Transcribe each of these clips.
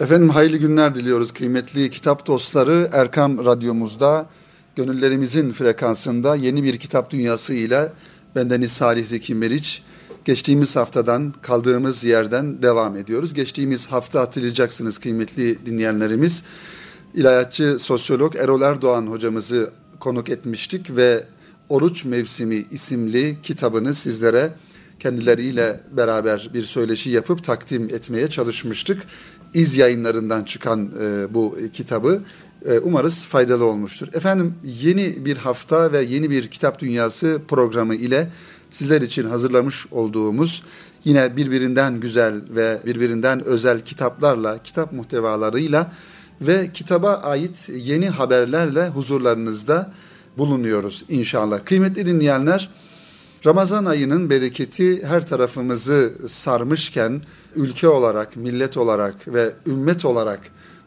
Efendim hayırlı günler diliyoruz kıymetli kitap dostları. Erkam Radyomuzda gönüllerimizin frekansında yeni bir kitap dünyası ile bendeniz Salih Zeki Meriç geçtiğimiz haftadan kaldığımız yerden devam ediyoruz. Geçtiğimiz hafta hatırlayacaksınız kıymetli dinleyenlerimiz. İlahiyatçı sosyolog Erol Erdoğan hocamızı konuk etmiştik ve Oruç Mevsimi isimli kitabını sizlere kendileriyle beraber bir söyleşi yapıp takdim etmeye çalışmıştık. İz yayınlarından çıkan e, bu kitabı e, umarız faydalı olmuştur. Efendim yeni bir hafta ve yeni bir kitap dünyası programı ile sizler için hazırlamış olduğumuz yine birbirinden güzel ve birbirinden özel kitaplarla, kitap muhtevalarıyla ve kitaba ait yeni haberlerle huzurlarınızda bulunuyoruz inşallah. Kıymetli dinleyenler, Ramazan ayının bereketi her tarafımızı sarmışken ülke olarak, millet olarak ve ümmet olarak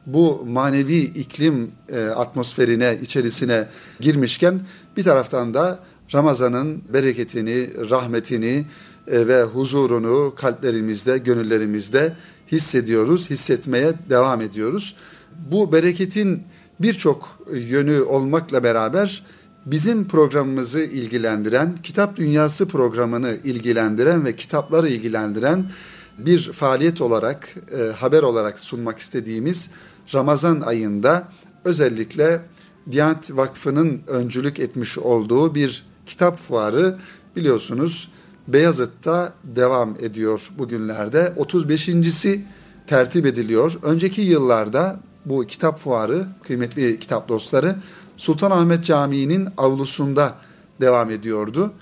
bu manevi iklim e, atmosferine, içerisine girmişken bir taraftan da Ramazan'ın bereketini, rahmetini e, ve huzurunu kalplerimizde, gönüllerimizde hissediyoruz, hissetmeye devam ediyoruz. Bu bereketin birçok yönü olmakla beraber bizim programımızı ilgilendiren, Kitap Dünyası programını ilgilendiren ve kitapları ilgilendiren bir faaliyet olarak, e, haber olarak sunmak istediğimiz Ramazan ayında özellikle Diyanet Vakfı'nın öncülük etmiş olduğu bir kitap fuarı biliyorsunuz Beyazıt'ta devam ediyor bugünlerde. 35.si tertip ediliyor. Önceki yıllarda bu kitap fuarı, kıymetli kitap dostları, Sultanahmet Camii'nin avlusunda devam ediyordu.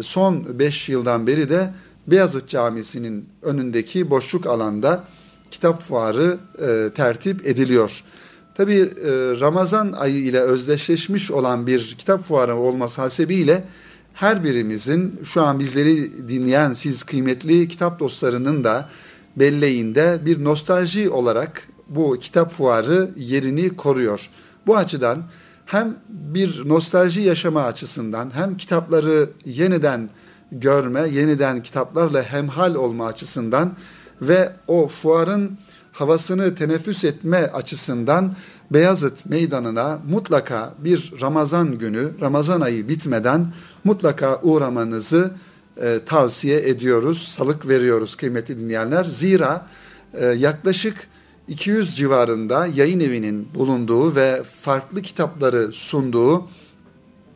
Son 5 yıldan beri de Beyazıt Camisi'nin önündeki boşluk alanda kitap fuarı e, tertip ediliyor. Tabi e, Ramazan ayı ile özdeşleşmiş olan bir kitap fuarı olması hasebiyle her birimizin şu an bizleri dinleyen siz kıymetli kitap dostlarının da belleğinde bir nostalji olarak bu kitap fuarı yerini koruyor. Bu açıdan hem bir nostalji yaşama açısından hem kitapları yeniden görme, yeniden kitaplarla hemhal olma açısından ve o fuarın havasını teneffüs etme açısından Beyazıt Meydanı'na mutlaka bir Ramazan günü, Ramazan ayı bitmeden mutlaka uğramanızı e, tavsiye ediyoruz, salık veriyoruz kıymetli dinleyenler. Zira e, yaklaşık 200 civarında yayın evinin bulunduğu ve farklı kitapları sunduğu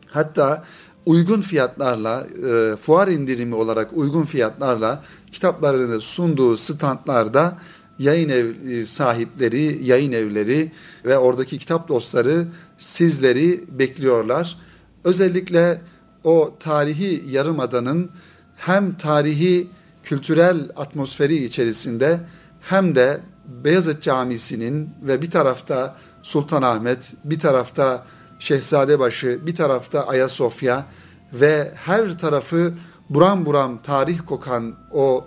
hatta uygun fiyatlarla e, fuar indirimi olarak uygun fiyatlarla kitaplarını sunduğu standlarda yayın ev e, sahipleri, yayın evleri ve oradaki kitap dostları sizleri bekliyorlar. Özellikle o tarihi yarımadanın hem tarihi kültürel atmosferi içerisinde hem de Beyazıt Camisi'nin ve bir tarafta Sultanahmet, bir tarafta Şehzadebaşı, bir tarafta Ayasofya ve her tarafı buram buram tarih kokan o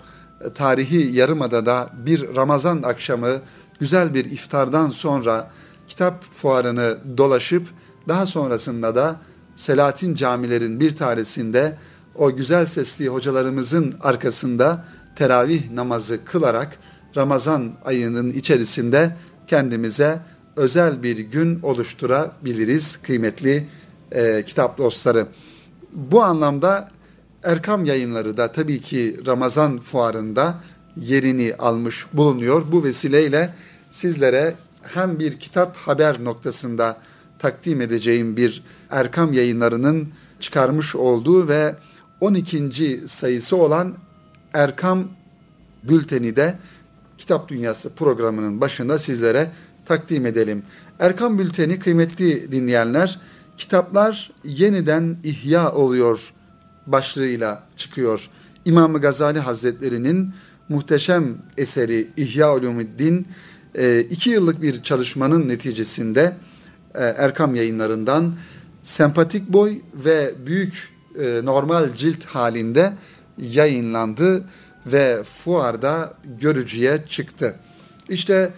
tarihi yarımadada bir Ramazan akşamı güzel bir iftardan sonra kitap fuarını dolaşıp daha sonrasında da Selahattin camilerin bir tanesinde o güzel sesli hocalarımızın arkasında teravih namazı kılarak Ramazan ayının içerisinde kendimize özel bir gün oluşturabiliriz kıymetli e, kitap dostları. Bu anlamda Erkam yayınları da tabii ki Ramazan fuarında yerini almış bulunuyor. Bu vesileyle sizlere hem bir kitap haber noktasında takdim edeceğim bir Erkam yayınlarının çıkarmış olduğu ve 12. sayısı olan Erkam bülteni de Kitap Dünyası programının başında sizlere takdim edelim. Erkam Bülteni kıymetli dinleyenler, kitaplar yeniden ihya oluyor başlığıyla çıkıyor. İmam Gazali Hazretleri'nin muhteşem eseri İhya Ulumuddin e, iki yıllık bir çalışmanın neticesinde e, Erkam yayınlarından sempatik boy ve büyük e, normal cilt halinde yayınlandı ve fuarda görücüye çıktı. İşte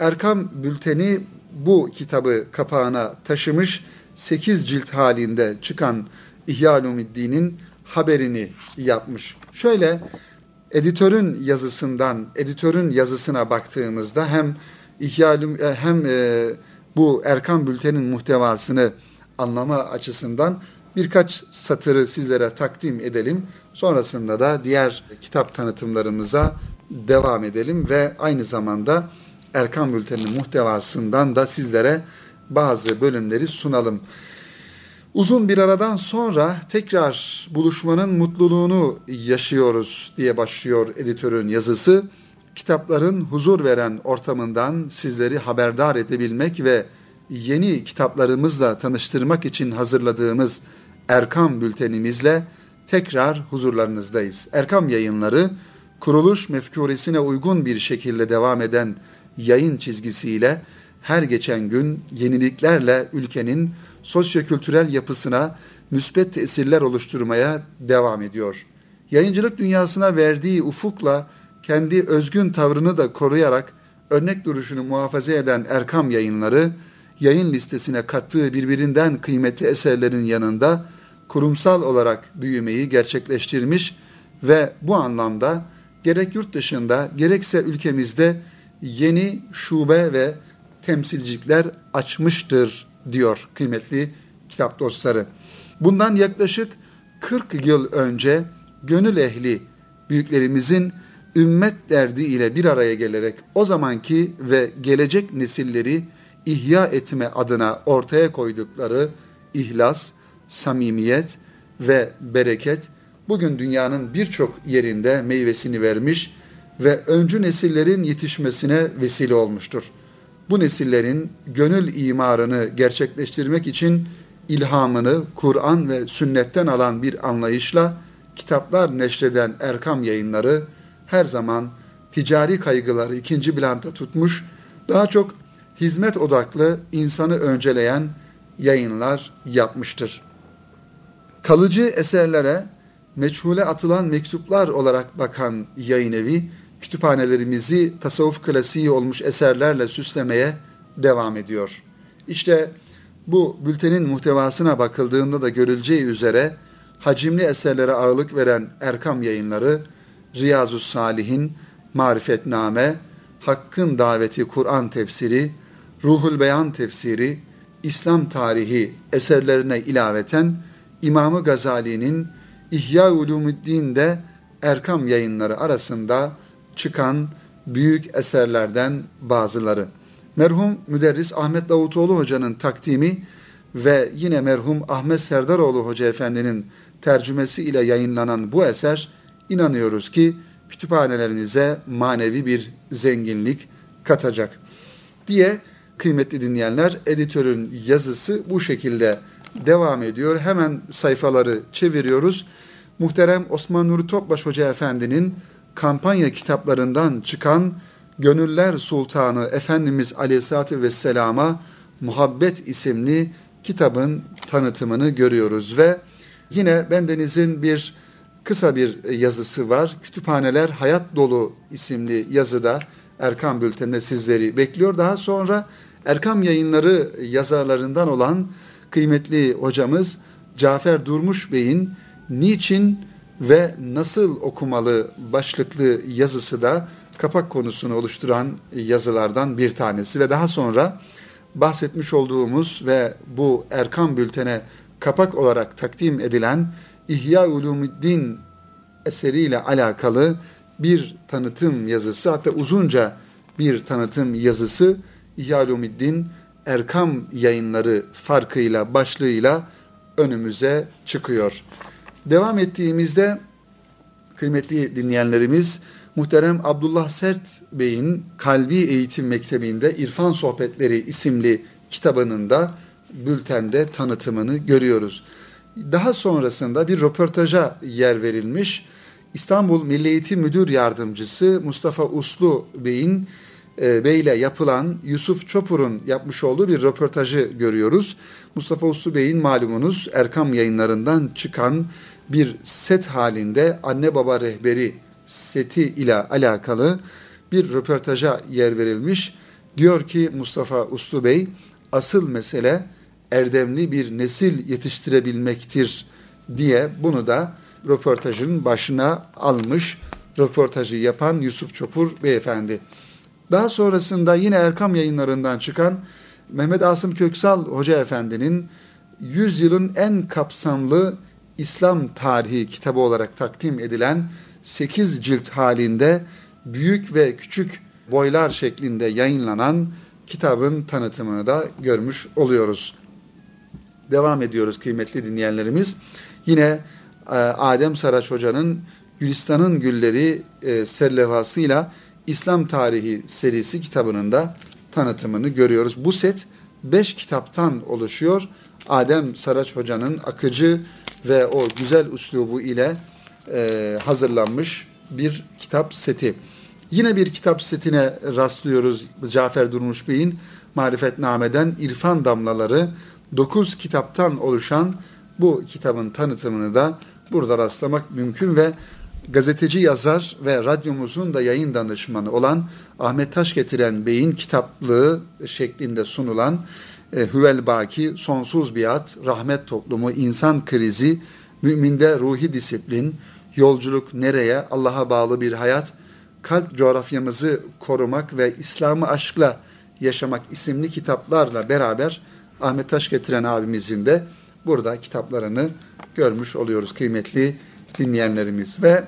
Erkam Bülteni bu kitabı kapağına taşımış 8 cilt halinde çıkan İhya Ulumuddin'in haberini yapmış. Şöyle editörün yazısından, editörün yazısına baktığımızda hem İhya e, hem e, bu Erkam Bülten'in muhtevasını anlama açısından birkaç satırı sizlere takdim edelim. Sonrasında da diğer kitap tanıtımlarımıza devam edelim ve aynı zamanda Erkam Bülten'in muhtevasından da sizlere bazı bölümleri sunalım. Uzun bir aradan sonra tekrar buluşmanın mutluluğunu yaşıyoruz diye başlıyor editörün yazısı. Kitapların huzur veren ortamından sizleri haberdar edebilmek ve yeni kitaplarımızla tanıştırmak için hazırladığımız Erkam bültenimizle tekrar huzurlarınızdayız. Erkam yayınları kuruluş mefkuresine uygun bir şekilde devam eden yayın çizgisiyle her geçen gün yeniliklerle ülkenin sosyokültürel yapısına müspet tesirler oluşturmaya devam ediyor. Yayıncılık dünyasına verdiği ufukla kendi özgün tavrını da koruyarak örnek duruşunu muhafaza eden Erkam yayınları, yayın listesine kattığı birbirinden kıymetli eserlerin yanında kurumsal olarak büyümeyi gerçekleştirmiş ve bu anlamda gerek yurt dışında gerekse ülkemizde yeni şube ve temsilcilikler açmıştır diyor kıymetli kitap dostları. Bundan yaklaşık 40 yıl önce gönül ehli büyüklerimizin ümmet derdi ile bir araya gelerek o zamanki ve gelecek nesilleri ihya etme adına ortaya koydukları ihlas, samimiyet ve bereket bugün dünyanın birçok yerinde meyvesini vermiş ve öncü nesillerin yetişmesine vesile olmuştur. Bu nesillerin gönül imarını gerçekleştirmek için ilhamını Kur'an ve sünnetten alan bir anlayışla kitaplar neşreden Erkam yayınları her zaman ticari kaygıları ikinci planda tutmuş, daha çok hizmet odaklı insanı önceleyen yayınlar yapmıştır. Kalıcı eserlere meçhule atılan mektuplar olarak bakan yayın evi, kütüphanelerimizi tasavvuf klasiği olmuş eserlerle süslemeye devam ediyor. İşte bu bültenin muhtevasına bakıldığında da görüleceği üzere hacimli eserlere ağırlık veren Erkam yayınları, Riyazu Salihin, Marifetname, Hakkın Daveti Kur'an tefsiri, Ruhul Beyan tefsiri, İslam tarihi eserlerine ilaveten İmamı Gazali'nin İhya Ulumuddin'de Erkam yayınları arasında çıkan büyük eserlerden bazıları. Merhum müderris Ahmet Davutoğlu Hoca'nın takdimi ve yine merhum Ahmet Serdaroğlu Hoca Efendi'nin tercümesi ile yayınlanan bu eser inanıyoruz ki kütüphanelerinize manevi bir zenginlik katacak diye kıymetli dinleyenler editörün yazısı bu şekilde devam ediyor. Hemen sayfaları çeviriyoruz. Muhterem Osman Nuri Topbaş Hoca Efendi'nin kampanya kitaplarından çıkan Gönüller Sultanı Efendimiz Aleyhisselatü Vesselam'a Muhabbet isimli kitabın tanıtımını görüyoruz ve yine bendenizin bir kısa bir yazısı var. Kütüphaneler Hayat Dolu isimli yazıda Erkam Bülten'de sizleri bekliyor. Daha sonra Erkam Yayınları yazarlarından olan kıymetli hocamız Cafer Durmuş Bey'in Niçin ve Nasıl Okumalı başlıklı yazısı da kapak konusunu oluşturan yazılardan bir tanesi ve daha sonra bahsetmiş olduğumuz ve bu Erkam Bülten'e kapak olarak takdim edilen İhya Ulumuddin eseriyle alakalı bir tanıtım yazısı hatta uzunca bir tanıtım yazısı İhya Ulumuddin Erkam yayınları farkıyla başlığıyla önümüze çıkıyor. Devam ettiğimizde kıymetli dinleyenlerimiz muhterem Abdullah Sert Bey'in Kalbi Eğitim Mektebi'nde İrfan Sohbetleri isimli kitabının da bültende tanıtımını görüyoruz. Daha sonrasında bir röportaja yer verilmiş. İstanbul Milli Eğitim Müdür Yardımcısı Mustafa Uslu Bey'in e, Bey ile yapılan Yusuf Çopur'un yapmış olduğu bir röportajı görüyoruz. Mustafa Uslu Bey'in malumunuz Erkam yayınlarından çıkan bir set halinde anne baba rehberi seti ile alakalı bir röportaja yer verilmiş. Diyor ki Mustafa Uslu Bey, asıl mesele erdemli bir nesil yetiştirebilmektir diye bunu da röportajın başına almış röportajı yapan Yusuf Çopur beyefendi. Daha sonrasında yine Erkam yayınlarından çıkan Mehmet Asım Köksal Hoca Efendi'nin 100 yılın en kapsamlı İslam tarihi kitabı olarak takdim edilen 8 cilt halinde büyük ve küçük boylar şeklinde yayınlanan kitabın tanıtımını da görmüş oluyoruz. Devam ediyoruz kıymetli dinleyenlerimiz. Yine e, Adem Saraç Hoca'nın Gülistan'ın Gülleri e, serlevhasıyla İslam Tarihi serisi kitabının da tanıtımını görüyoruz. Bu set 5 kitaptan oluşuyor. Adem Saraç Hoca'nın akıcı ve o güzel üslubu ile e, hazırlanmış bir kitap seti. Yine bir kitap setine rastlıyoruz Cafer Durmuş Bey'in Marifetname'den İrfan Damlaları 9 kitaptan oluşan bu kitabın tanıtımını da burada rastlamak mümkün ve gazeteci yazar ve radyomuzun da yayın danışmanı olan Ahmet Taş getiren Bey'in kitaplığı şeklinde sunulan e, Hüvel Baki, Sonsuz Biat, Rahmet Toplumu, İnsan Krizi, Müminde Ruhi Disiplin, Yolculuk Nereye, Allah'a Bağlı Bir Hayat, Kalp Coğrafyamızı Korumak ve İslam'ı Aşkla Yaşamak isimli kitaplarla beraber Ahmet Taş getiren abimizin de burada kitaplarını görmüş oluyoruz kıymetli dinleyenlerimiz. Ve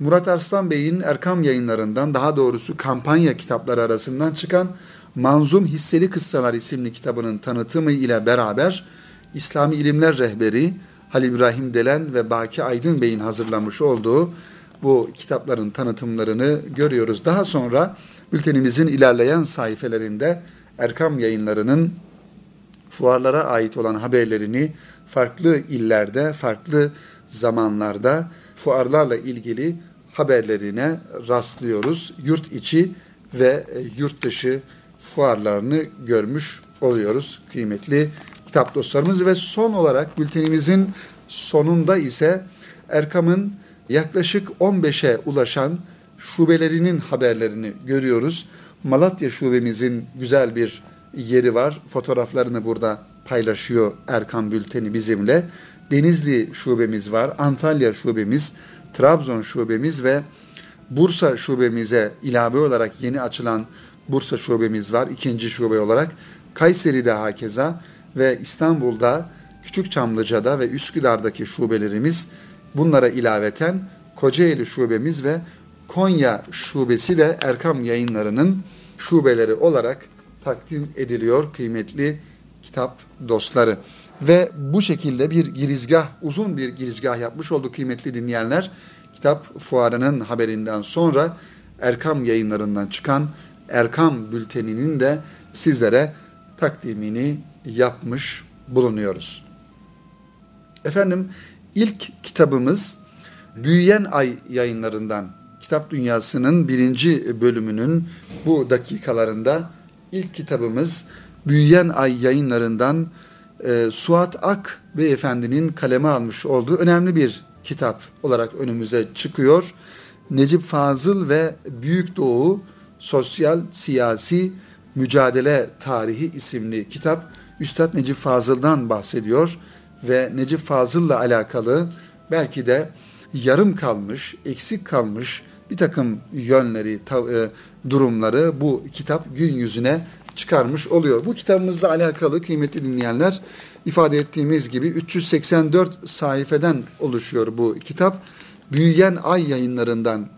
Murat Arslan Bey'in Erkam yayınlarından daha doğrusu kampanya kitapları arasından çıkan Manzum Hisseli Kıssalar isimli kitabının tanıtımı ile beraber İslami İlimler Rehberi Halil İbrahim Delen ve Baki Aydın Bey'in hazırlamış olduğu bu kitapların tanıtımlarını görüyoruz. Daha sonra bültenimizin ilerleyen sayfelerinde Erkam yayınlarının fuarlara ait olan haberlerini farklı illerde, farklı zamanlarda fuarlarla ilgili haberlerine rastlıyoruz. Yurt içi ve e, yurt dışı fuarlarını görmüş oluyoruz kıymetli kitap dostlarımız ve son olarak bültenimizin sonunda ise Erkam'ın yaklaşık 15'e ulaşan şubelerinin haberlerini görüyoruz. Malatya şubemizin güzel bir yeri var. Fotoğraflarını burada paylaşıyor Erkan Bülteni bizimle. Denizli şubemiz var, Antalya şubemiz, Trabzon şubemiz ve Bursa şubemize ilave olarak yeni açılan Bursa şubemiz var. ikinci şube olarak Kayseri'de hakeza ve İstanbul'da Küçük Çamlıca'da ve Üsküdar'daki şubelerimiz bunlara ilaveten Kocaeli şubemiz ve Konya şubesi de Erkam yayınlarının şubeleri olarak takdim ediliyor kıymetli kitap dostları. Ve bu şekilde bir girizgah, uzun bir girizgah yapmış olduk kıymetli dinleyenler. Kitap fuarının haberinden sonra Erkam yayınlarından çıkan Erkam bülteninin de sizlere takdimini yapmış bulunuyoruz. Efendim ilk kitabımız Büyüyen Ay yayınlarından Kitap Dünyası'nın birinci bölümünün bu dakikalarında ilk kitabımız Büyüyen Ay yayınlarından e, Suat Ak beyefendinin kaleme almış olduğu önemli bir kitap olarak önümüze çıkıyor. Necip Fazıl ve Büyük Doğu Sosyal Siyasi Mücadele Tarihi isimli kitap Üstad Necip Fazıl'dan bahsediyor ve Necip Fazıl'la alakalı belki de yarım kalmış, eksik kalmış bir takım yönleri, e, durumları bu kitap gün yüzüne çıkarmış oluyor. Bu kitabımızla alakalı kıymetli dinleyenler ifade ettiğimiz gibi 384 sayfeden oluşuyor bu kitap. Büyüyen Ay yayınlarından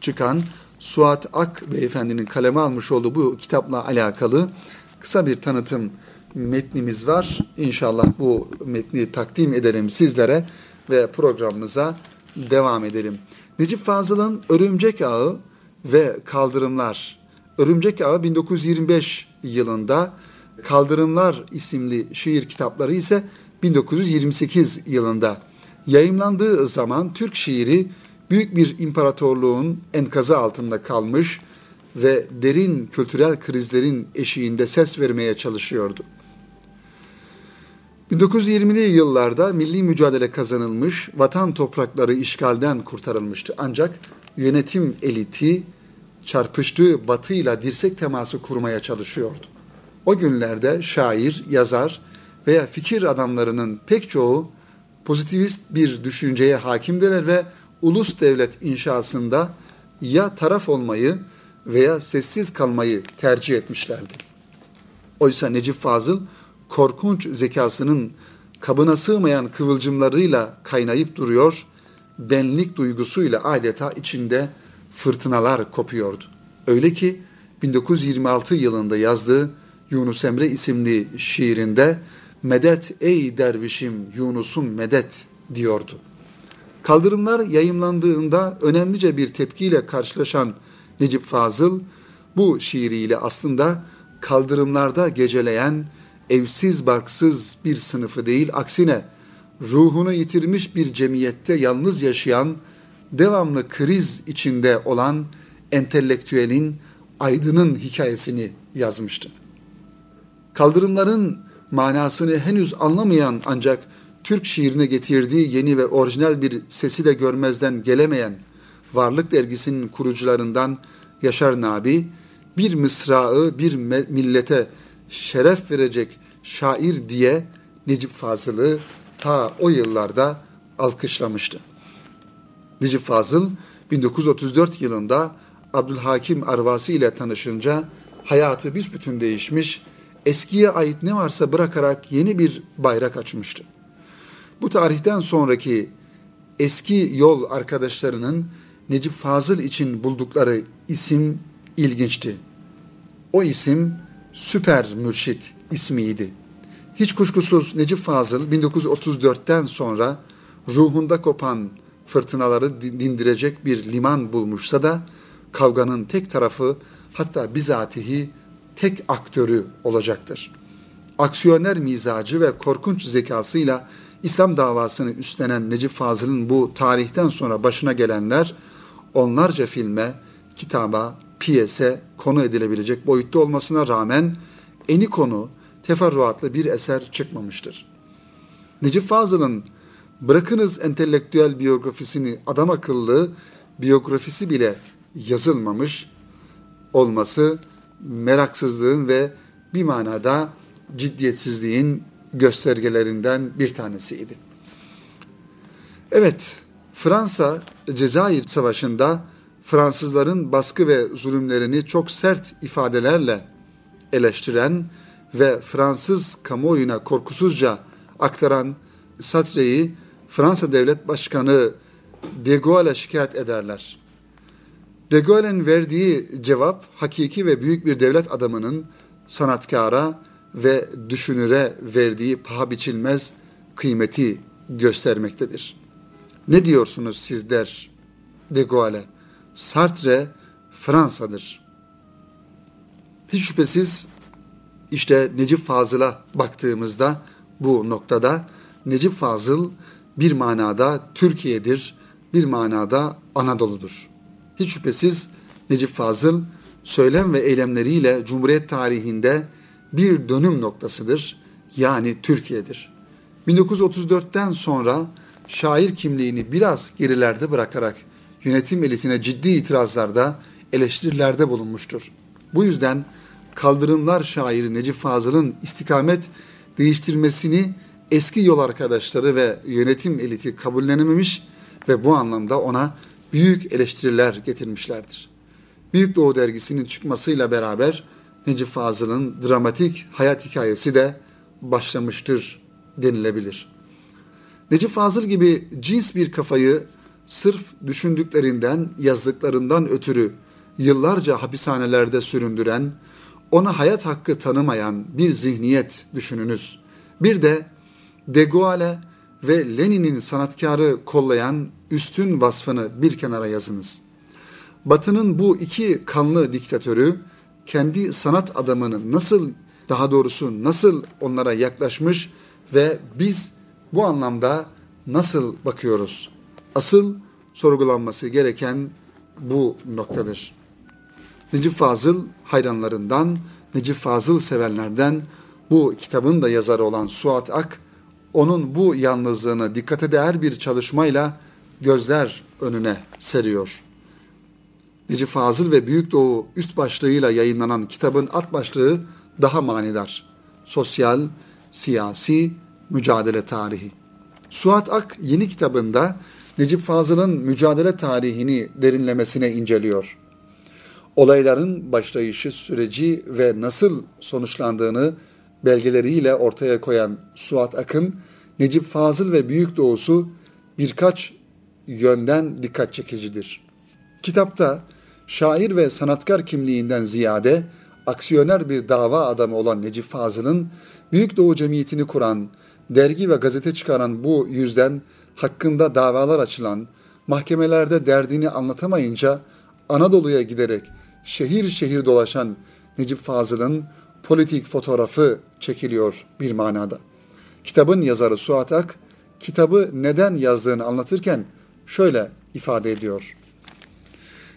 çıkan Suat Ak beyefendinin kaleme almış olduğu bu kitapla alakalı kısa bir tanıtım metnimiz var. İnşallah bu metni takdim edelim sizlere ve programımıza devam edelim. Necip Fazıl'ın Örümcek Ağı ve Kaldırımlar. Örümcek Ağı 1925 yılında, Kaldırımlar isimli şiir kitapları ise 1928 yılında yayımlandığı zaman Türk şiiri büyük bir imparatorluğun enkazı altında kalmış ve derin kültürel krizlerin eşiğinde ses vermeye çalışıyordu. 1920'li yıllarda milli mücadele kazanılmış, vatan toprakları işgalden kurtarılmıştı. Ancak yönetim eliti çarpıştığı batıyla dirsek teması kurmaya çalışıyordu. O günlerde şair, yazar veya fikir adamlarının pek çoğu pozitivist bir düşünceye hakimdiler ve ulus devlet inşasında ya taraf olmayı veya sessiz kalmayı tercih etmişlerdi. Oysa Necip Fazıl korkunç zekasının kabına sığmayan kıvılcımlarıyla kaynayıp duruyor, benlik duygusuyla adeta içinde fırtınalar kopuyordu. Öyle ki 1926 yılında yazdığı Yunus Emre isimli şiirinde medet ey dervişim Yunus'um medet diyordu. Kaldırımlar yayımlandığında önemlice bir tepkiyle karşılaşan Necip Fazıl bu şiiriyle aslında kaldırımlarda geceleyen evsiz barksız bir sınıfı değil aksine ruhunu yitirmiş bir cemiyette yalnız yaşayan devamlı kriz içinde olan entelektüelin aydının hikayesini yazmıştı. Kaldırımların manasını henüz anlamayan ancak Türk şiirine getirdiği yeni ve orijinal bir sesi de görmezden gelemeyen Varlık dergisinin kurucularından Yaşar Nabi, bir mısrağı bir millete şeref verecek şair diye Necip Fazıl'ı ta o yıllarda alkışlamıştı. Necip Fazıl 1934 yılında Abdülhakim Arvasi ile tanışınca hayatı büsbütün değişmiş, eskiye ait ne varsa bırakarak yeni bir bayrak açmıştı. Bu tarihten sonraki eski yol arkadaşlarının Necip Fazıl için buldukları isim ilginçti. O isim Süper Mürşit ismiydi. Hiç kuşkusuz Necip Fazıl 1934'ten sonra ruhunda kopan fırtınaları dindirecek bir liman bulmuşsa da kavganın tek tarafı hatta bizatihi tek aktörü olacaktır. Aksiyoner mizacı ve korkunç zekasıyla İslam davasını üstlenen Necip Fazıl'ın bu tarihten sonra başına gelenler onlarca filme, kitaba, piyese konu edilebilecek boyutta olmasına rağmen eni konu teferruatlı bir eser çıkmamıştır. Necip Fazıl'ın bırakınız entelektüel biyografisini adam akıllı biyografisi bile yazılmamış olması meraksızlığın ve bir manada ciddiyetsizliğin göstergelerinden bir tanesiydi. Evet, Fransa Cezayir Savaşı'nda Fransızların baskı ve zulümlerini çok sert ifadelerle eleştiren ve Fransız kamuoyuna korkusuzca aktaran Sartre'yi Fransa Devlet Başkanı de Gaulle'e şikayet ederler. De Gaulle'in verdiği cevap hakiki ve büyük bir devlet adamının sanatkara ve düşünüre verdiği paha biçilmez kıymeti göstermektedir. Ne diyorsunuz sizler de Gaulle? Sartre Fransa'dır. Hiç şüphesiz işte Necip Fazıl'a baktığımızda bu noktada Necip Fazıl bir manada Türkiye'dir, bir manada Anadolu'dur. Hiç şüphesiz Necip Fazıl söylem ve eylemleriyle Cumhuriyet tarihinde bir dönüm noktasıdır. Yani Türkiye'dir. 1934'ten sonra şair kimliğini biraz gerilerde bırakarak yönetim elitine ciddi itirazlarda, eleştirilerde bulunmuştur. Bu yüzden kaldırımlar şairi Necip Fazıl'ın istikamet değiştirmesini eski yol arkadaşları ve yönetim eliti kabullenememiş ve bu anlamda ona büyük eleştiriler getirmişlerdir. Büyük Doğu dergisinin çıkmasıyla beraber Necip Fazıl'ın dramatik hayat hikayesi de başlamıştır denilebilir. Necip Fazıl gibi cins bir kafayı sırf düşündüklerinden, yazdıklarından ötürü yıllarca hapishanelerde süründüren, ona hayat hakkı tanımayan bir zihniyet düşününüz. Bir de De Gaulle ve Lenin'in sanatkarı kollayan üstün vasfını bir kenara yazınız. Batı'nın bu iki kanlı diktatörü kendi sanat adamını nasıl daha doğrusu nasıl onlara yaklaşmış ve biz bu anlamda nasıl bakıyoruz? Asıl sorgulanması gereken bu noktadır. Necip Fazıl hayranlarından, Necip Fazıl sevenlerden bu kitabın da yazarı olan Suat Ak, onun bu yalnızlığını dikkate değer bir çalışmayla gözler önüne seriyor. Necip Fazıl ve Büyük Doğu üst başlığıyla yayınlanan kitabın alt başlığı daha manidar. Sosyal, siyasi, mücadele tarihi. Suat Ak yeni kitabında Necip Fazıl'ın mücadele tarihini derinlemesine inceliyor. olayların başlayışı süreci ve nasıl sonuçlandığını belgeleriyle ortaya koyan Suat Akın, Necip Fazıl ve Büyük Doğusu birkaç yönden dikkat çekicidir. Kitapta şair ve sanatkar kimliğinden ziyade aksiyoner bir dava adamı olan Necip Fazıl'ın Büyük Doğu Cemiyeti'ni kuran, dergi ve gazete çıkaran bu yüzden hakkında davalar açılan, mahkemelerde derdini anlatamayınca Anadolu'ya giderek şehir şehir dolaşan Necip Fazıl'ın politik fotoğrafı çekiliyor bir manada. Kitabın yazarı Suat Ak, kitabı neden yazdığını anlatırken şöyle ifade ediyor.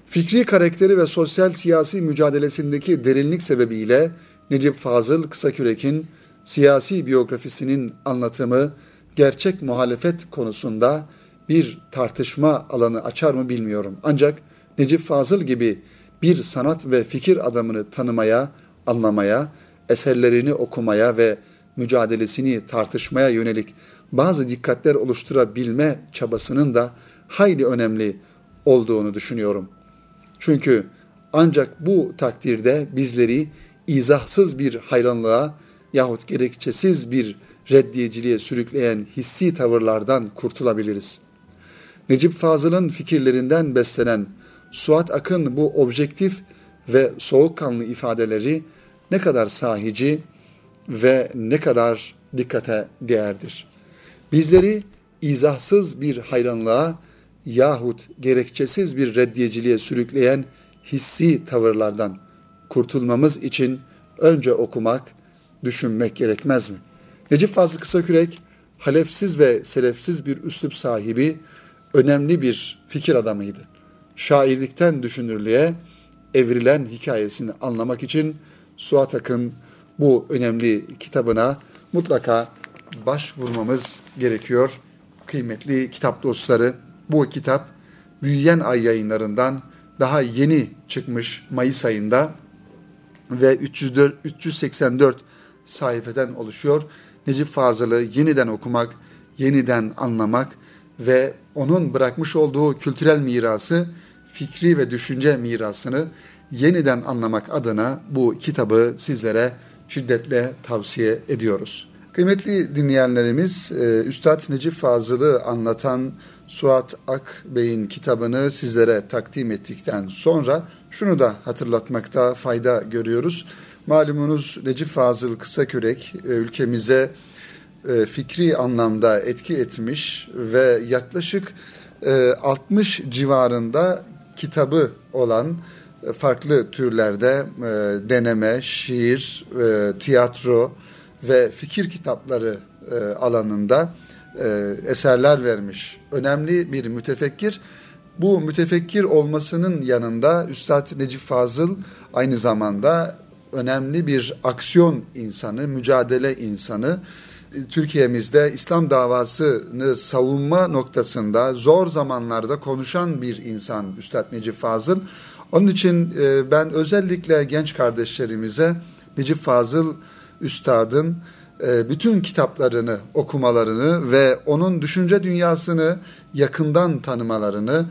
Fikri karakteri ve sosyal siyasi mücadelesindeki derinlik sebebiyle Necip Fazıl Kısakürek'in siyasi biyografisinin anlatımı gerçek muhalefet konusunda bir tartışma alanı açar mı bilmiyorum. Ancak Necip Fazıl gibi bir sanat ve fikir adamını tanımaya, anlamaya, eserlerini okumaya ve mücadelesini tartışmaya yönelik bazı dikkatler oluşturabilme çabasının da hayli önemli olduğunu düşünüyorum. Çünkü ancak bu takdirde bizleri izahsız bir hayranlığa yahut gerekçesiz bir reddiyeciliğe sürükleyen hissi tavırlardan kurtulabiliriz. Necip Fazıl'ın fikirlerinden beslenen Suat Akın bu objektif ve soğukkanlı ifadeleri ne kadar sahici ve ne kadar dikkate değerdir. Bizleri izahsız bir hayranlığa yahut gerekçesiz bir reddiyeciliğe sürükleyen hissi tavırlardan kurtulmamız için önce okumak, düşünmek gerekmez mi? Necip Fazıl Kısakürek, halefsiz ve selefsiz bir üslup sahibi, önemli bir fikir adamıydı. Şairlikten düşünürlüğe evrilen hikayesini anlamak için Suat Akın bu önemli kitabına mutlaka başvurmamız gerekiyor. Kıymetli kitap dostları, bu kitap Büyüyen Ay yayınlarından daha yeni çıkmış Mayıs ayında ve 304, 384 sayfeden oluşuyor. Necip Fazıl'ı yeniden okumak, yeniden anlamak ve onun bırakmış olduğu kültürel mirası, fikri ve düşünce mirasını yeniden anlamak adına bu kitabı sizlere şiddetle tavsiye ediyoruz. Kıymetli dinleyenlerimiz, e, Üstad Necip Fazıl'ı anlatan Suat Ak Bey'in kitabını sizlere takdim ettikten sonra şunu da hatırlatmakta fayda görüyoruz. Malumunuz Necip Fazıl Kısakürek e, ülkemize e, fikri anlamda etki etmiş ve yaklaşık 60 civarında kitabı olan farklı türlerde deneme, şiir, tiyatro ve fikir kitapları alanında e, eserler vermiş. Önemli bir mütefekkir. Bu mütefekkir olmasının yanında Üstad Necip Fazıl aynı zamanda önemli bir aksiyon insanı, mücadele insanı. Türkiye'mizde İslam davasını savunma noktasında zor zamanlarda konuşan bir insan Üstad Necip Fazıl. Onun için e, ben özellikle genç kardeşlerimize Necip Fazıl Üstad'ın bütün kitaplarını okumalarını ve onun düşünce dünyasını yakından tanımalarını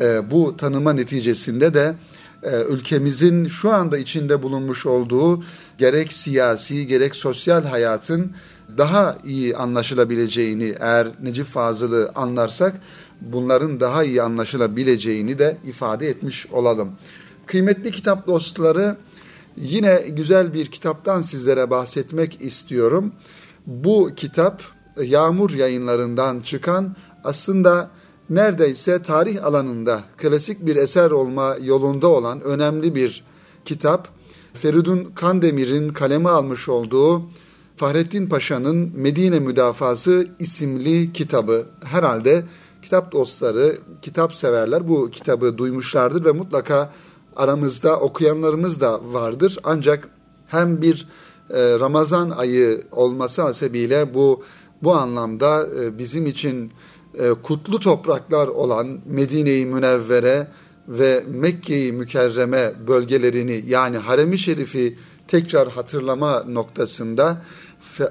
e, bu tanıma neticesinde de e, ülkemizin şu anda içinde bulunmuş olduğu gerek siyasi gerek sosyal hayatın daha iyi anlaşılabileceğini eğer Necip Fazıl'ı anlarsak bunların daha iyi anlaşılabileceğini de ifade etmiş olalım. Kıymetli kitap dostları Yine güzel bir kitaptan sizlere bahsetmek istiyorum. Bu kitap Yağmur yayınlarından çıkan aslında neredeyse tarih alanında klasik bir eser olma yolunda olan önemli bir kitap. Feridun Kandemir'in kaleme almış olduğu Fahrettin Paşa'nın Medine Müdafası isimli kitabı. Herhalde kitap dostları, kitap severler bu kitabı duymuşlardır ve mutlaka aramızda okuyanlarımız da vardır. Ancak hem bir e, Ramazan ayı olması hasebiyle bu bu anlamda e, bizim için e, kutlu topraklar olan Medine-i Münevvere ve Mekke-i Mükerreme bölgelerini yani Harem-i Şerif'i tekrar hatırlama noktasında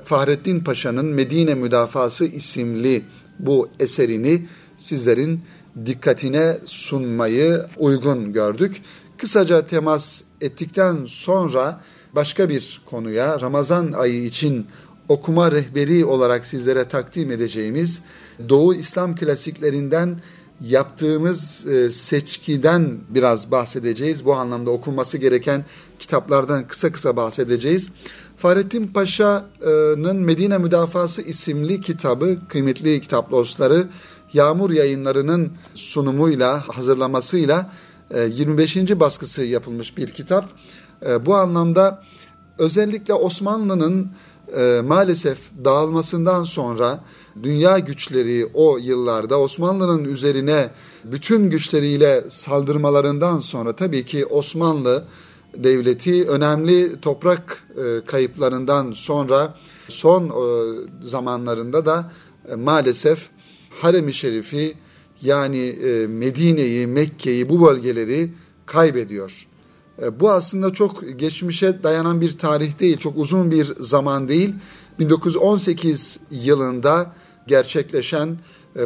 Fahrettin Paşa'nın Medine Müdafası isimli bu eserini sizlerin dikkatine sunmayı uygun gördük kısaca temas ettikten sonra başka bir konuya Ramazan ayı için okuma rehberi olarak sizlere takdim edeceğimiz Doğu İslam klasiklerinden yaptığımız e, seçkiden biraz bahsedeceğiz. Bu anlamda okunması gereken kitaplardan kısa kısa bahsedeceğiz. Fahrettin Paşa'nın Medine Müdafası isimli kitabı, kıymetli kitap dostları, Yağmur yayınlarının sunumuyla, hazırlamasıyla 25. E, baskısı yapılmış bir kitap. E, bu anlamda özellikle Osmanlı'nın e, maalesef dağılmasından sonra dünya güçleri o yıllarda Osmanlı'nın üzerine bütün güçleriyle saldırmalarından sonra tabii ki Osmanlı devleti önemli toprak kayıplarından sonra son zamanlarında da maalesef Harem-i Şerif'i yani Medine'yi, Mekke'yi bu bölgeleri kaybediyor. Bu aslında çok geçmişe dayanan bir tarih değil, çok uzun bir zaman değil. 1918 yılında gerçekleşen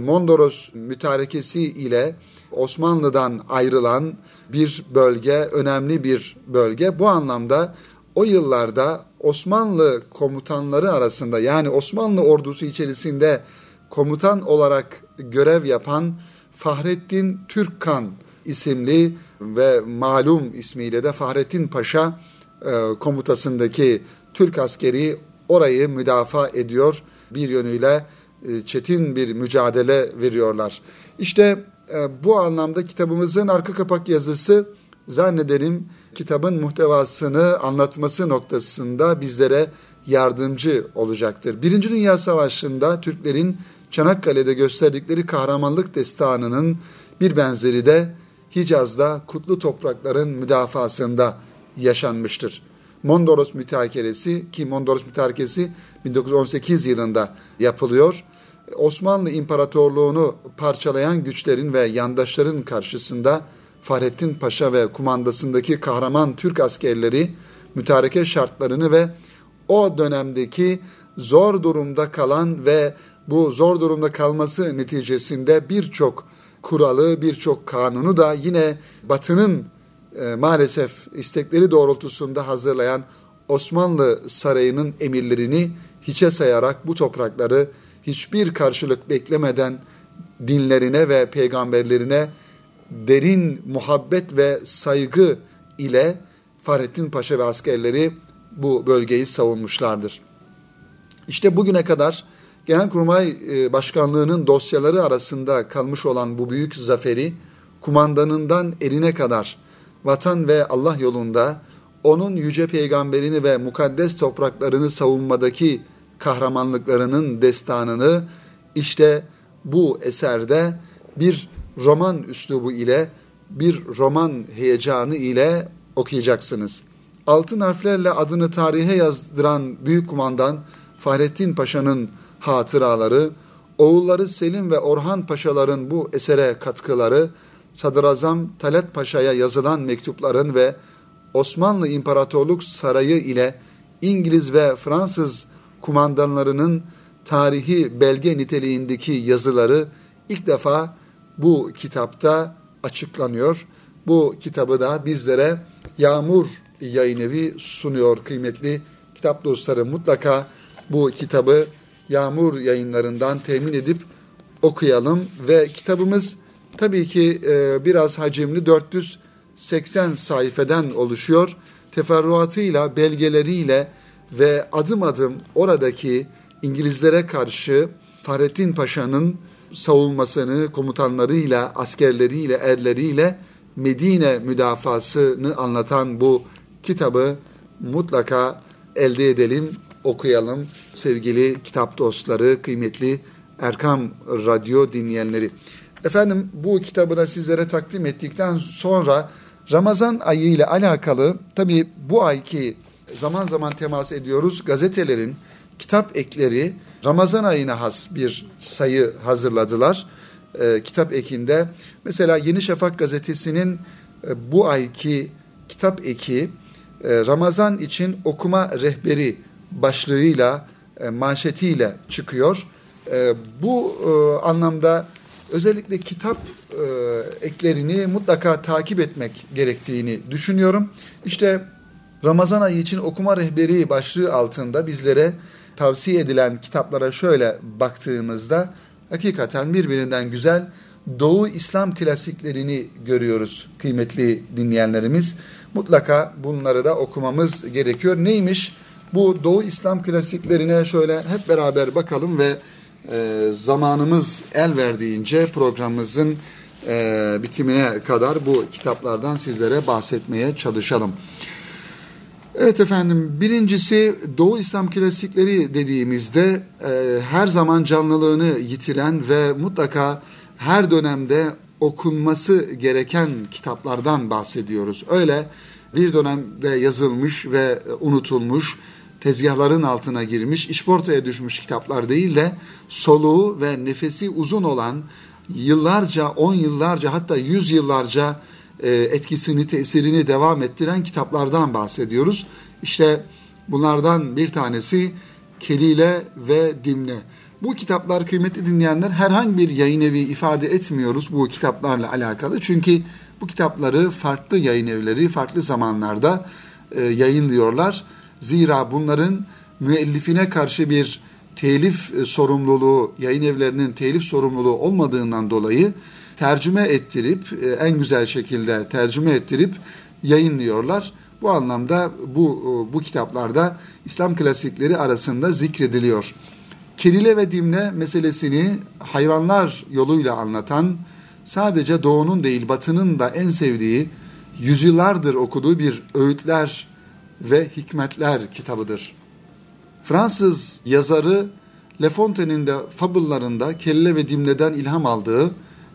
Mondros mütarekesi ile Osmanlı'dan ayrılan bir bölge, önemli bir bölge. Bu anlamda o yıllarda Osmanlı komutanları arasında yani Osmanlı ordusu içerisinde komutan olarak görev yapan Fahrettin Türkkan isimli ve malum ismiyle de Fahrettin Paşa e, komutasındaki Türk askeri orayı müdafaa ediyor. Bir yönüyle e, çetin bir mücadele veriyorlar. İşte e, bu anlamda kitabımızın arka kapak yazısı zannederim kitabın muhtevasını anlatması noktasında bizlere yardımcı olacaktır. Birinci Dünya Savaşı'nda Türklerin Çanakkale'de gösterdikleri kahramanlık destanının bir benzeri de Hicaz'da kutlu toprakların müdafasında yaşanmıştır. Mondros mütakeresi ki Mondros mütakeresi 1918 yılında yapılıyor Osmanlı İmparatorluğunu parçalayan güçlerin ve yandaşların karşısında Fahrettin Paşa ve kumandasındaki kahraman Türk askerleri mütareke şartlarını ve o dönemdeki zor durumda kalan ve bu zor durumda kalması neticesinde birçok kuralı, birçok kanunu da yine Batı'nın e, maalesef istekleri doğrultusunda hazırlayan Osmanlı Sarayı'nın emirlerini hiçe sayarak bu toprakları hiçbir karşılık beklemeden dinlerine ve peygamberlerine derin muhabbet ve saygı ile Fahrettin Paşa ve askerleri bu bölgeyi savunmuşlardır. İşte bugüne kadar Genelkurmay e, Başkanlığı'nın dosyaları arasında kalmış olan bu büyük zaferi kumandanından eline kadar vatan ve Allah yolunda onun yüce peygamberini ve mukaddes topraklarını savunmadaki kahramanlıklarının destanını işte bu eserde bir roman üslubu ile bir roman heyecanı ile okuyacaksınız. Altın harflerle adını tarihe yazdıran büyük kumandan Fahrettin Paşa'nın hatıraları, oğulları Selim ve Orhan Paşaların bu esere katkıları, Sadrazam Talat Paşa'ya yazılan mektupların ve Osmanlı İmparatorluk Sarayı ile İngiliz ve Fransız kumandanlarının tarihi belge niteliğindeki yazıları ilk defa bu kitapta açıklanıyor. Bu kitabı da bizlere Yağmur Yayın Evi sunuyor kıymetli kitap dostları. Mutlaka bu kitabı Yağmur yayınlarından temin edip okuyalım ve kitabımız tabii ki e, biraz hacimli 480 sayfeden oluşuyor. Teferruatıyla, belgeleriyle ve adım adım oradaki İngilizlere karşı Fahrettin Paşa'nın savunmasını komutanlarıyla, askerleriyle, erleriyle Medine müdafasını anlatan bu kitabı mutlaka elde edelim, okuyalım sevgili kitap dostları, kıymetli Erkam Radyo dinleyenleri. Efendim bu kitabı da sizlere takdim ettikten sonra Ramazan ayı ile alakalı tabii bu ayki zaman zaman temas ediyoruz. Gazetelerin kitap ekleri Ramazan ayına has bir sayı hazırladılar. E, kitap ekinde mesela Yeni Şafak gazetesinin e, bu ayki kitap eki e, Ramazan için okuma rehberi başlığıyla e, manşetiyle çıkıyor. E, bu e, anlamda özellikle kitap eklerini mutlaka takip etmek gerektiğini düşünüyorum. İşte Ramazan ayı için okuma rehberi başlığı altında bizlere tavsiye edilen kitaplara şöyle baktığımızda hakikaten birbirinden güzel Doğu İslam klasiklerini görüyoruz kıymetli dinleyenlerimiz. Mutlaka bunları da okumamız gerekiyor. Neymiş? Bu Doğu İslam klasiklerine şöyle hep beraber bakalım ve e, zamanımız el verdiğince programımızın e, bitimine kadar bu kitaplardan sizlere bahsetmeye çalışalım. Evet efendim birincisi Doğu İslam klasikleri dediğimizde e, her zaman canlılığını yitiren ve mutlaka her dönemde okunması gereken kitaplardan bahsediyoruz. Öyle bir dönemde yazılmış ve unutulmuş, tezgahların altına girmiş, işportaya düşmüş kitaplar değil de soluğu ve nefesi uzun olan yıllarca, on yıllarca hatta yüz yıllarca e, etkisini, tesirini devam ettiren kitaplardan bahsediyoruz. İşte bunlardan bir tanesi Kelile ve Dimne. Bu kitaplar kıymetli dinleyenler herhangi bir yayın evi ifade etmiyoruz bu kitaplarla alakalı. Çünkü bu kitapları farklı yayın evleri farklı zamanlarda e, yayınlıyorlar. Zira bunların müellifine karşı bir telif e, sorumluluğu, yayın evlerinin telif sorumluluğu olmadığından dolayı tercüme ettirip e, en güzel şekilde tercüme ettirip yayınlıyorlar. Bu anlamda bu e, bu kitaplarda İslam klasikleri arasında zikrediliyor. Kerile ve dimle meselesini hayvanlar yoluyla anlatan, sadece doğunun değil batının da en sevdiği, yüzyıllardır okuduğu bir öğütler ve hikmetler kitabıdır. Fransız yazarı Le Fontaine'in de fabıllarında kelle ve dimleden ilham aldığı,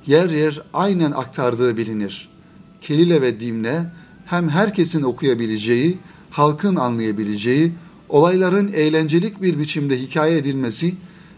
yer yer aynen aktardığı bilinir. Kelile ve dimle hem herkesin okuyabileceği, halkın anlayabileceği, olayların eğlencelik bir biçimde hikaye edilmesi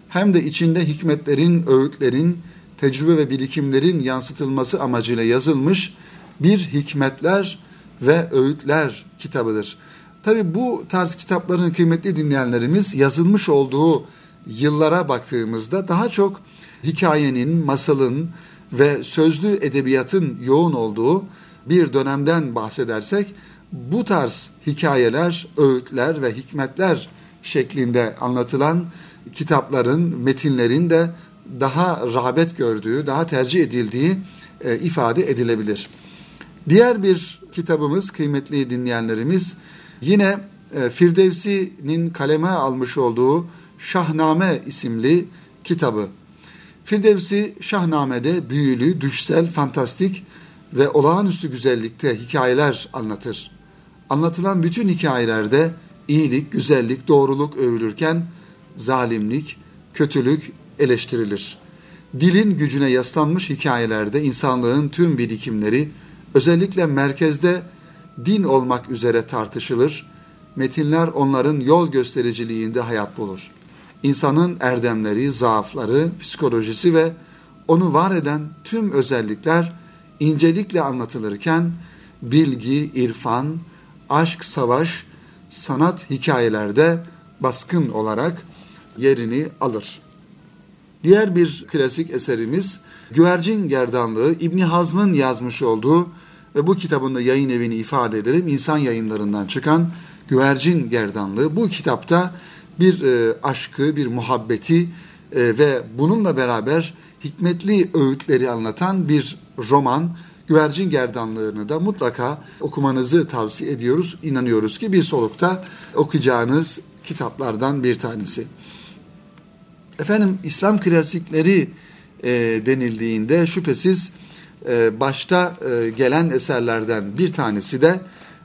hem de içinde hikmetlerin, öğütlerin, tecrübe ve birikimlerin yansıtılması amacıyla yazılmış bir hikmetler ve öğütler kitabıdır. Tabi bu tarz kitapların kıymetli dinleyenlerimiz yazılmış olduğu yıllara baktığımızda daha çok hikayenin, masalın ve sözlü edebiyatın yoğun olduğu bir dönemden bahsedersek bu tarz hikayeler, öğütler ve hikmetler şeklinde anlatılan kitapların, metinlerin de daha rağbet gördüğü, daha tercih edildiği e, ifade edilebilir. Diğer bir kitabımız kıymetli dinleyenlerimiz yine e, Firdevsi'nin kaleme almış olduğu Şahname isimli kitabı. Firdevsi Şahname'de büyülü, düşsel, fantastik ve olağanüstü güzellikte hikayeler anlatır. Anlatılan bütün hikayelerde iyilik, güzellik, doğruluk övülürken zalimlik, kötülük eleştirilir. Dilin gücüne yaslanmış hikayelerde insanlığın tüm birikimleri özellikle merkezde din olmak üzere tartışılır. Metinler onların yol göstericiliğinde hayat bulur. İnsanın erdemleri, zaafları, psikolojisi ve onu var eden tüm özellikler incelikle anlatılırken bilgi, irfan, aşk, savaş, sanat hikayelerde baskın olarak yerini alır. Diğer bir klasik eserimiz Güvercin Gerdanlığı İbni Hazm'ın yazmış olduğu ve bu kitabında yayın evini ifade edelim. insan yayınlarından çıkan Güvercin Gerdanlığı. Bu kitapta bir e, aşkı, bir muhabbeti e, ve bununla beraber hikmetli öğütleri anlatan bir roman. Güvercin Gerdanlığı'nı da mutlaka okumanızı tavsiye ediyoruz. İnanıyoruz ki bir solukta okuyacağınız kitaplardan bir tanesi. Efendim İslam klasikleri e, denildiğinde şüphesiz e, başta e, gelen eserlerden bir tanesi de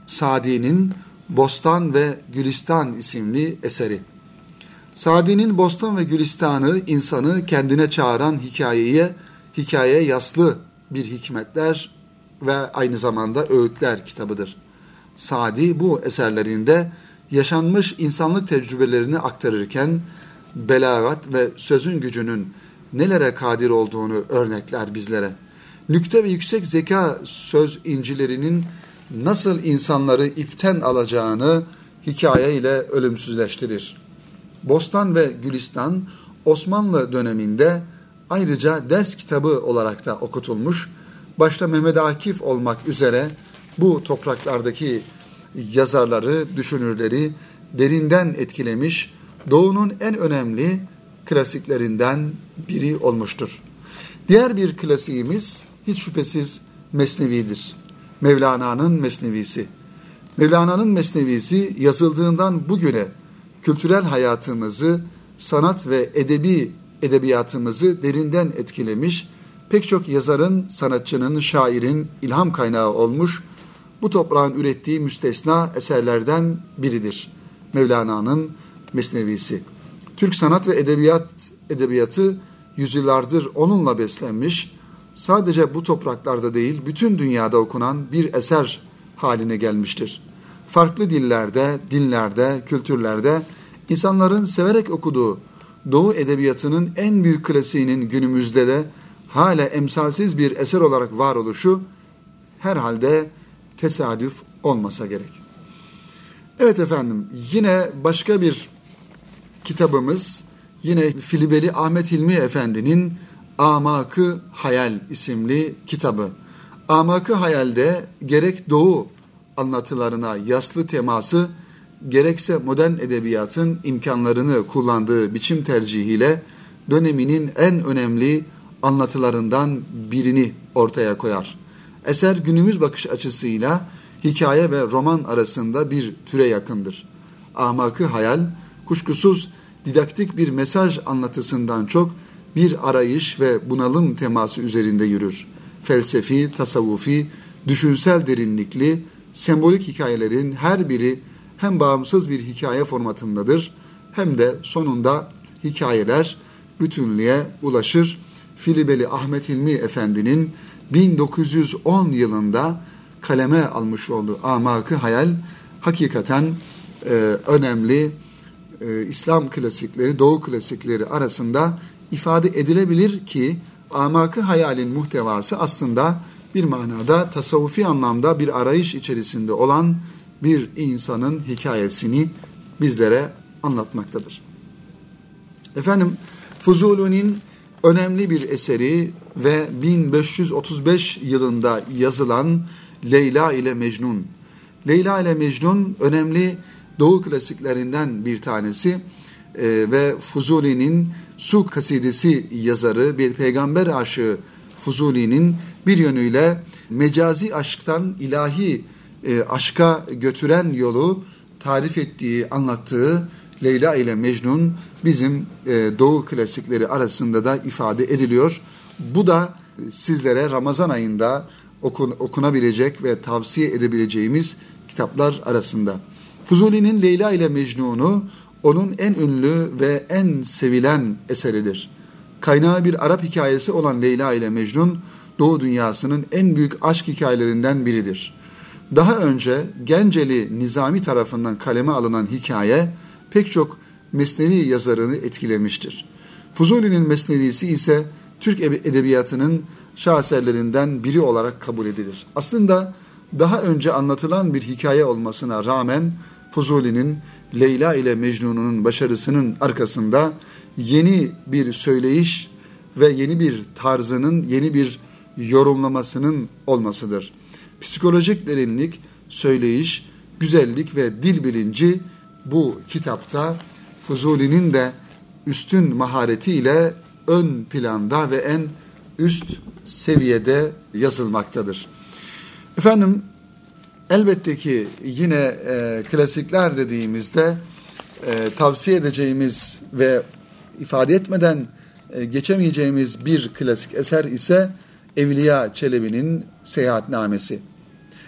Sadi'nin Bostan ve Gülistan isimli eseri. Sadi'nin Bostan ve Gülistan'ı insanı kendine çağıran hikayeye, hikayeye yaslı bir hikmetler ve aynı zamanda öğütler kitabıdır. Sadi bu eserlerinde yaşanmış insanlık tecrübelerini aktarırken belagat ve sözün gücünün nelere kadir olduğunu örnekler bizlere. Nükte ve yüksek zeka söz incilerinin nasıl insanları ipten alacağını hikaye ile ölümsüzleştirir. Bostan ve Gülistan Osmanlı döneminde ayrıca ders kitabı olarak da okutulmuş. Başta Mehmet Akif olmak üzere bu topraklardaki yazarları, düşünürleri derinden etkilemiş, Doğu'nun en önemli klasiklerinden biri olmuştur. Diğer bir klasiğimiz hiç şüphesiz Mesnevi'dir. Mevlana'nın Mesnevisi. Mevlana'nın Mesnevisi yazıldığından bugüne kültürel hayatımızı, sanat ve edebi edebiyatımızı derinden etkilemiş, pek çok yazarın, sanatçının, şairin ilham kaynağı olmuş, bu toprağın ürettiği müstesna eserlerden biridir. Mevlana'nın Mesnevisi. Türk sanat ve edebiyat edebiyatı yüzyıllardır onunla beslenmiş, sadece bu topraklarda değil, bütün dünyada okunan bir eser haline gelmiştir. Farklı dillerde, dinlerde, kültürlerde insanların severek okuduğu Doğu edebiyatının en büyük klasiğinin günümüzde de hala emsalsiz bir eser olarak varoluşu herhalde tesadüf olmasa gerek. Evet efendim yine başka bir kitabımız yine Filibeli Ahmet Hilmi Efendi'nin Amakı Hayal isimli kitabı. Amakı Hayal'de gerek Doğu anlatılarına yaslı teması gerekse modern edebiyatın imkanlarını kullandığı biçim tercihiyle döneminin en önemli anlatılarından birini ortaya koyar. Eser günümüz bakış açısıyla hikaye ve roman arasında bir türe yakındır. Amakı hayal, kuşkusuz didaktik bir mesaj anlatısından çok bir arayış ve bunalım teması üzerinde yürür. Felsefi, tasavvufi, düşünsel derinlikli, sembolik hikayelerin her biri hem bağımsız bir hikaye formatındadır hem de sonunda hikayeler bütünlüğe ulaşır. Filibeli Ahmet Hilmi Efendi'nin 1910 yılında kaleme almış olduğu Amakı Hayal hakikaten e, önemli e, İslam klasikleri, Doğu klasikleri arasında ifade edilebilir ki Amakı Hayal'in muhtevası aslında bir manada tasavvufi anlamda bir arayış içerisinde olan bir insanın hikayesini bizlere anlatmaktadır. Efendim Fuzuli'nin önemli bir eseri ve 1535 yılında yazılan Leyla ile Mecnun. Leyla ile Mecnun önemli Doğu klasiklerinden bir tanesi e, ve Fuzuli'nin Su kasidesi yazarı bir peygamber aşığı Fuzuli'nin bir yönüyle mecazi aşktan ilahi e, aşka götüren yolu tarif ettiği, anlattığı Leyla ile Mecnun bizim e, Doğu klasikleri arasında da ifade ediliyor. Bu da sizlere Ramazan ayında okun, okunabilecek ve tavsiye edebileceğimiz kitaplar arasında. Fuzuli'nin Leyla ile Mecnun'u onun en ünlü ve en sevilen eseridir. Kaynağı bir Arap hikayesi olan Leyla ile Mecnun, Doğu dünyasının en büyük aşk hikayelerinden biridir. Daha önce Genceli Nizami tarafından kaleme alınan hikaye pek çok mesnevi yazarını etkilemiştir. Fuzuli'nin mesnevisi ise Türk edebiyatının şaheserlerinden biri olarak kabul edilir. Aslında daha önce anlatılan bir hikaye olmasına rağmen Fuzuli'nin Leyla ile Mecnun'un başarısının arkasında yeni bir söyleyiş ve yeni bir tarzının, yeni bir yorumlamasının olmasıdır. Psikolojik derinlik, söyleyiş, güzellik ve dil bilinci bu kitapta Fuzuli'nin de üstün maharetiyle ön planda ve en üst seviyede yazılmaktadır. Efendim elbette ki yine e, klasikler dediğimizde e, tavsiye edeceğimiz ve ifade etmeden e, geçemeyeceğimiz bir klasik eser ise Evliya Çelebi'nin Seyahatnamesi.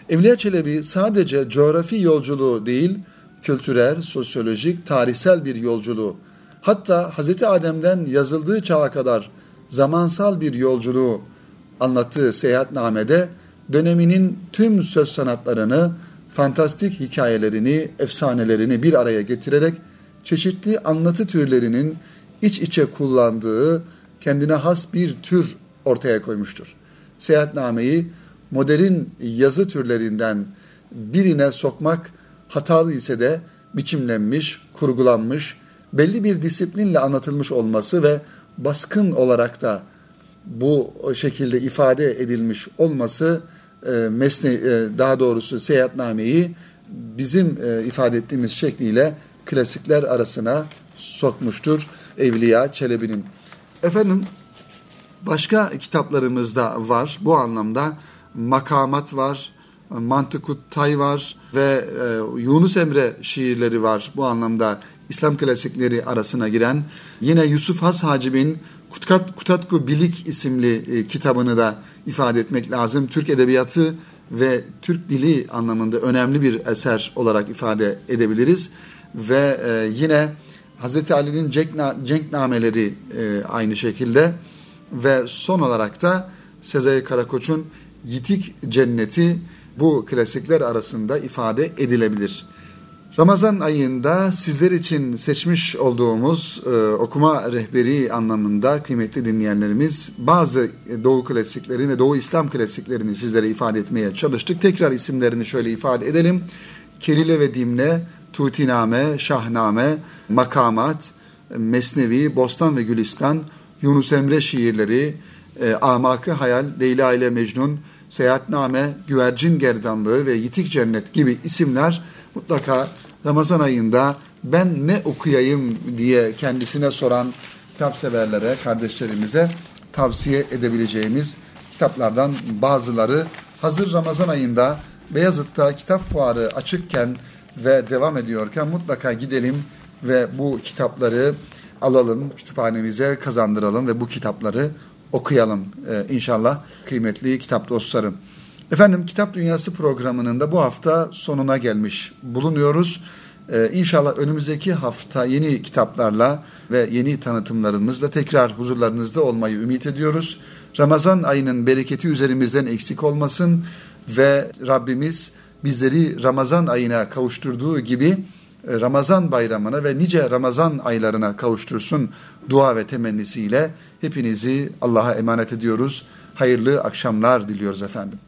Evliya Çelebi sadece coğrafi yolculuğu değil, kültürel, sosyolojik, tarihsel bir yolculuğu, hatta Hz. Adem'den yazıldığı çağa kadar zamansal bir yolculuğu anlattığı seyahatnamede döneminin tüm söz sanatlarını, fantastik hikayelerini, efsanelerini bir araya getirerek çeşitli anlatı türlerinin iç içe kullandığı kendine has bir tür ortaya koymuştur. Seyahatnameyi modern yazı türlerinden birine sokmak hatalı ise de biçimlenmiş, kurgulanmış, belli bir disiplinle anlatılmış olması ve baskın olarak da bu şekilde ifade edilmiş olması e, mesne e, daha doğrusu seyahatnameyi bizim e, ifade ettiğimiz şekliyle klasikler arasına sokmuştur Evliya Çelebi'nin. Efendim başka kitaplarımızda var bu anlamda makamat var, Mantıkut Tay var ve Yunus Emre şiirleri var bu anlamda İslam klasikleri arasına giren. Yine Yusuf Has Hacib'in Kutkat, Kutatku Bilik isimli kitabını da ifade etmek lazım. Türk edebiyatı ve Türk dili anlamında önemli bir eser olarak ifade edebiliriz. Ve e, yine Hazreti Ali'nin cenknameleri e, aynı şekilde ve son olarak da Sezai Karakoç'un Yitik Cenneti bu klasikler arasında ifade edilebilir. Ramazan ayında sizler için seçmiş olduğumuz e, okuma rehberi anlamında kıymetli dinleyenlerimiz bazı Doğu klasikleri ve Doğu İslam klasiklerini sizlere ifade etmeye çalıştık. Tekrar isimlerini şöyle ifade edelim. Kelile ve Dimne, Tutiname, Şahname, Makamat, Mesnevi, Bostan ve Gülistan, Yunus Emre şiirleri, e, Amakı Hayal, Leyla ile Mecnun, Seyahatname, Güvercin Gerdanlığı ve Yitik Cennet gibi isimler mutlaka Ramazan ayında ben ne okuyayım diye kendisine soran kitap severlere, kardeşlerimize tavsiye edebileceğimiz kitaplardan bazıları. Hazır Ramazan ayında Beyazıt'ta kitap fuarı açıkken ve devam ediyorken mutlaka gidelim ve bu kitapları alalım, kütüphanemize kazandıralım ve bu kitapları okuyalım ee, inşallah kıymetli kitap dostlarım. Efendim Kitap Dünyası programının da bu hafta sonuna gelmiş bulunuyoruz. Ee, inşallah önümüzdeki hafta yeni kitaplarla ve yeni tanıtımlarımızla tekrar huzurlarınızda olmayı ümit ediyoruz. Ramazan ayının bereketi üzerimizden eksik olmasın ve Rabbimiz bizleri Ramazan ayına kavuşturduğu gibi e, Ramazan bayramına ve nice Ramazan aylarına kavuştursun dua ve temennisiyle hepinizi Allah'a emanet ediyoruz. Hayırlı akşamlar diliyoruz efendim.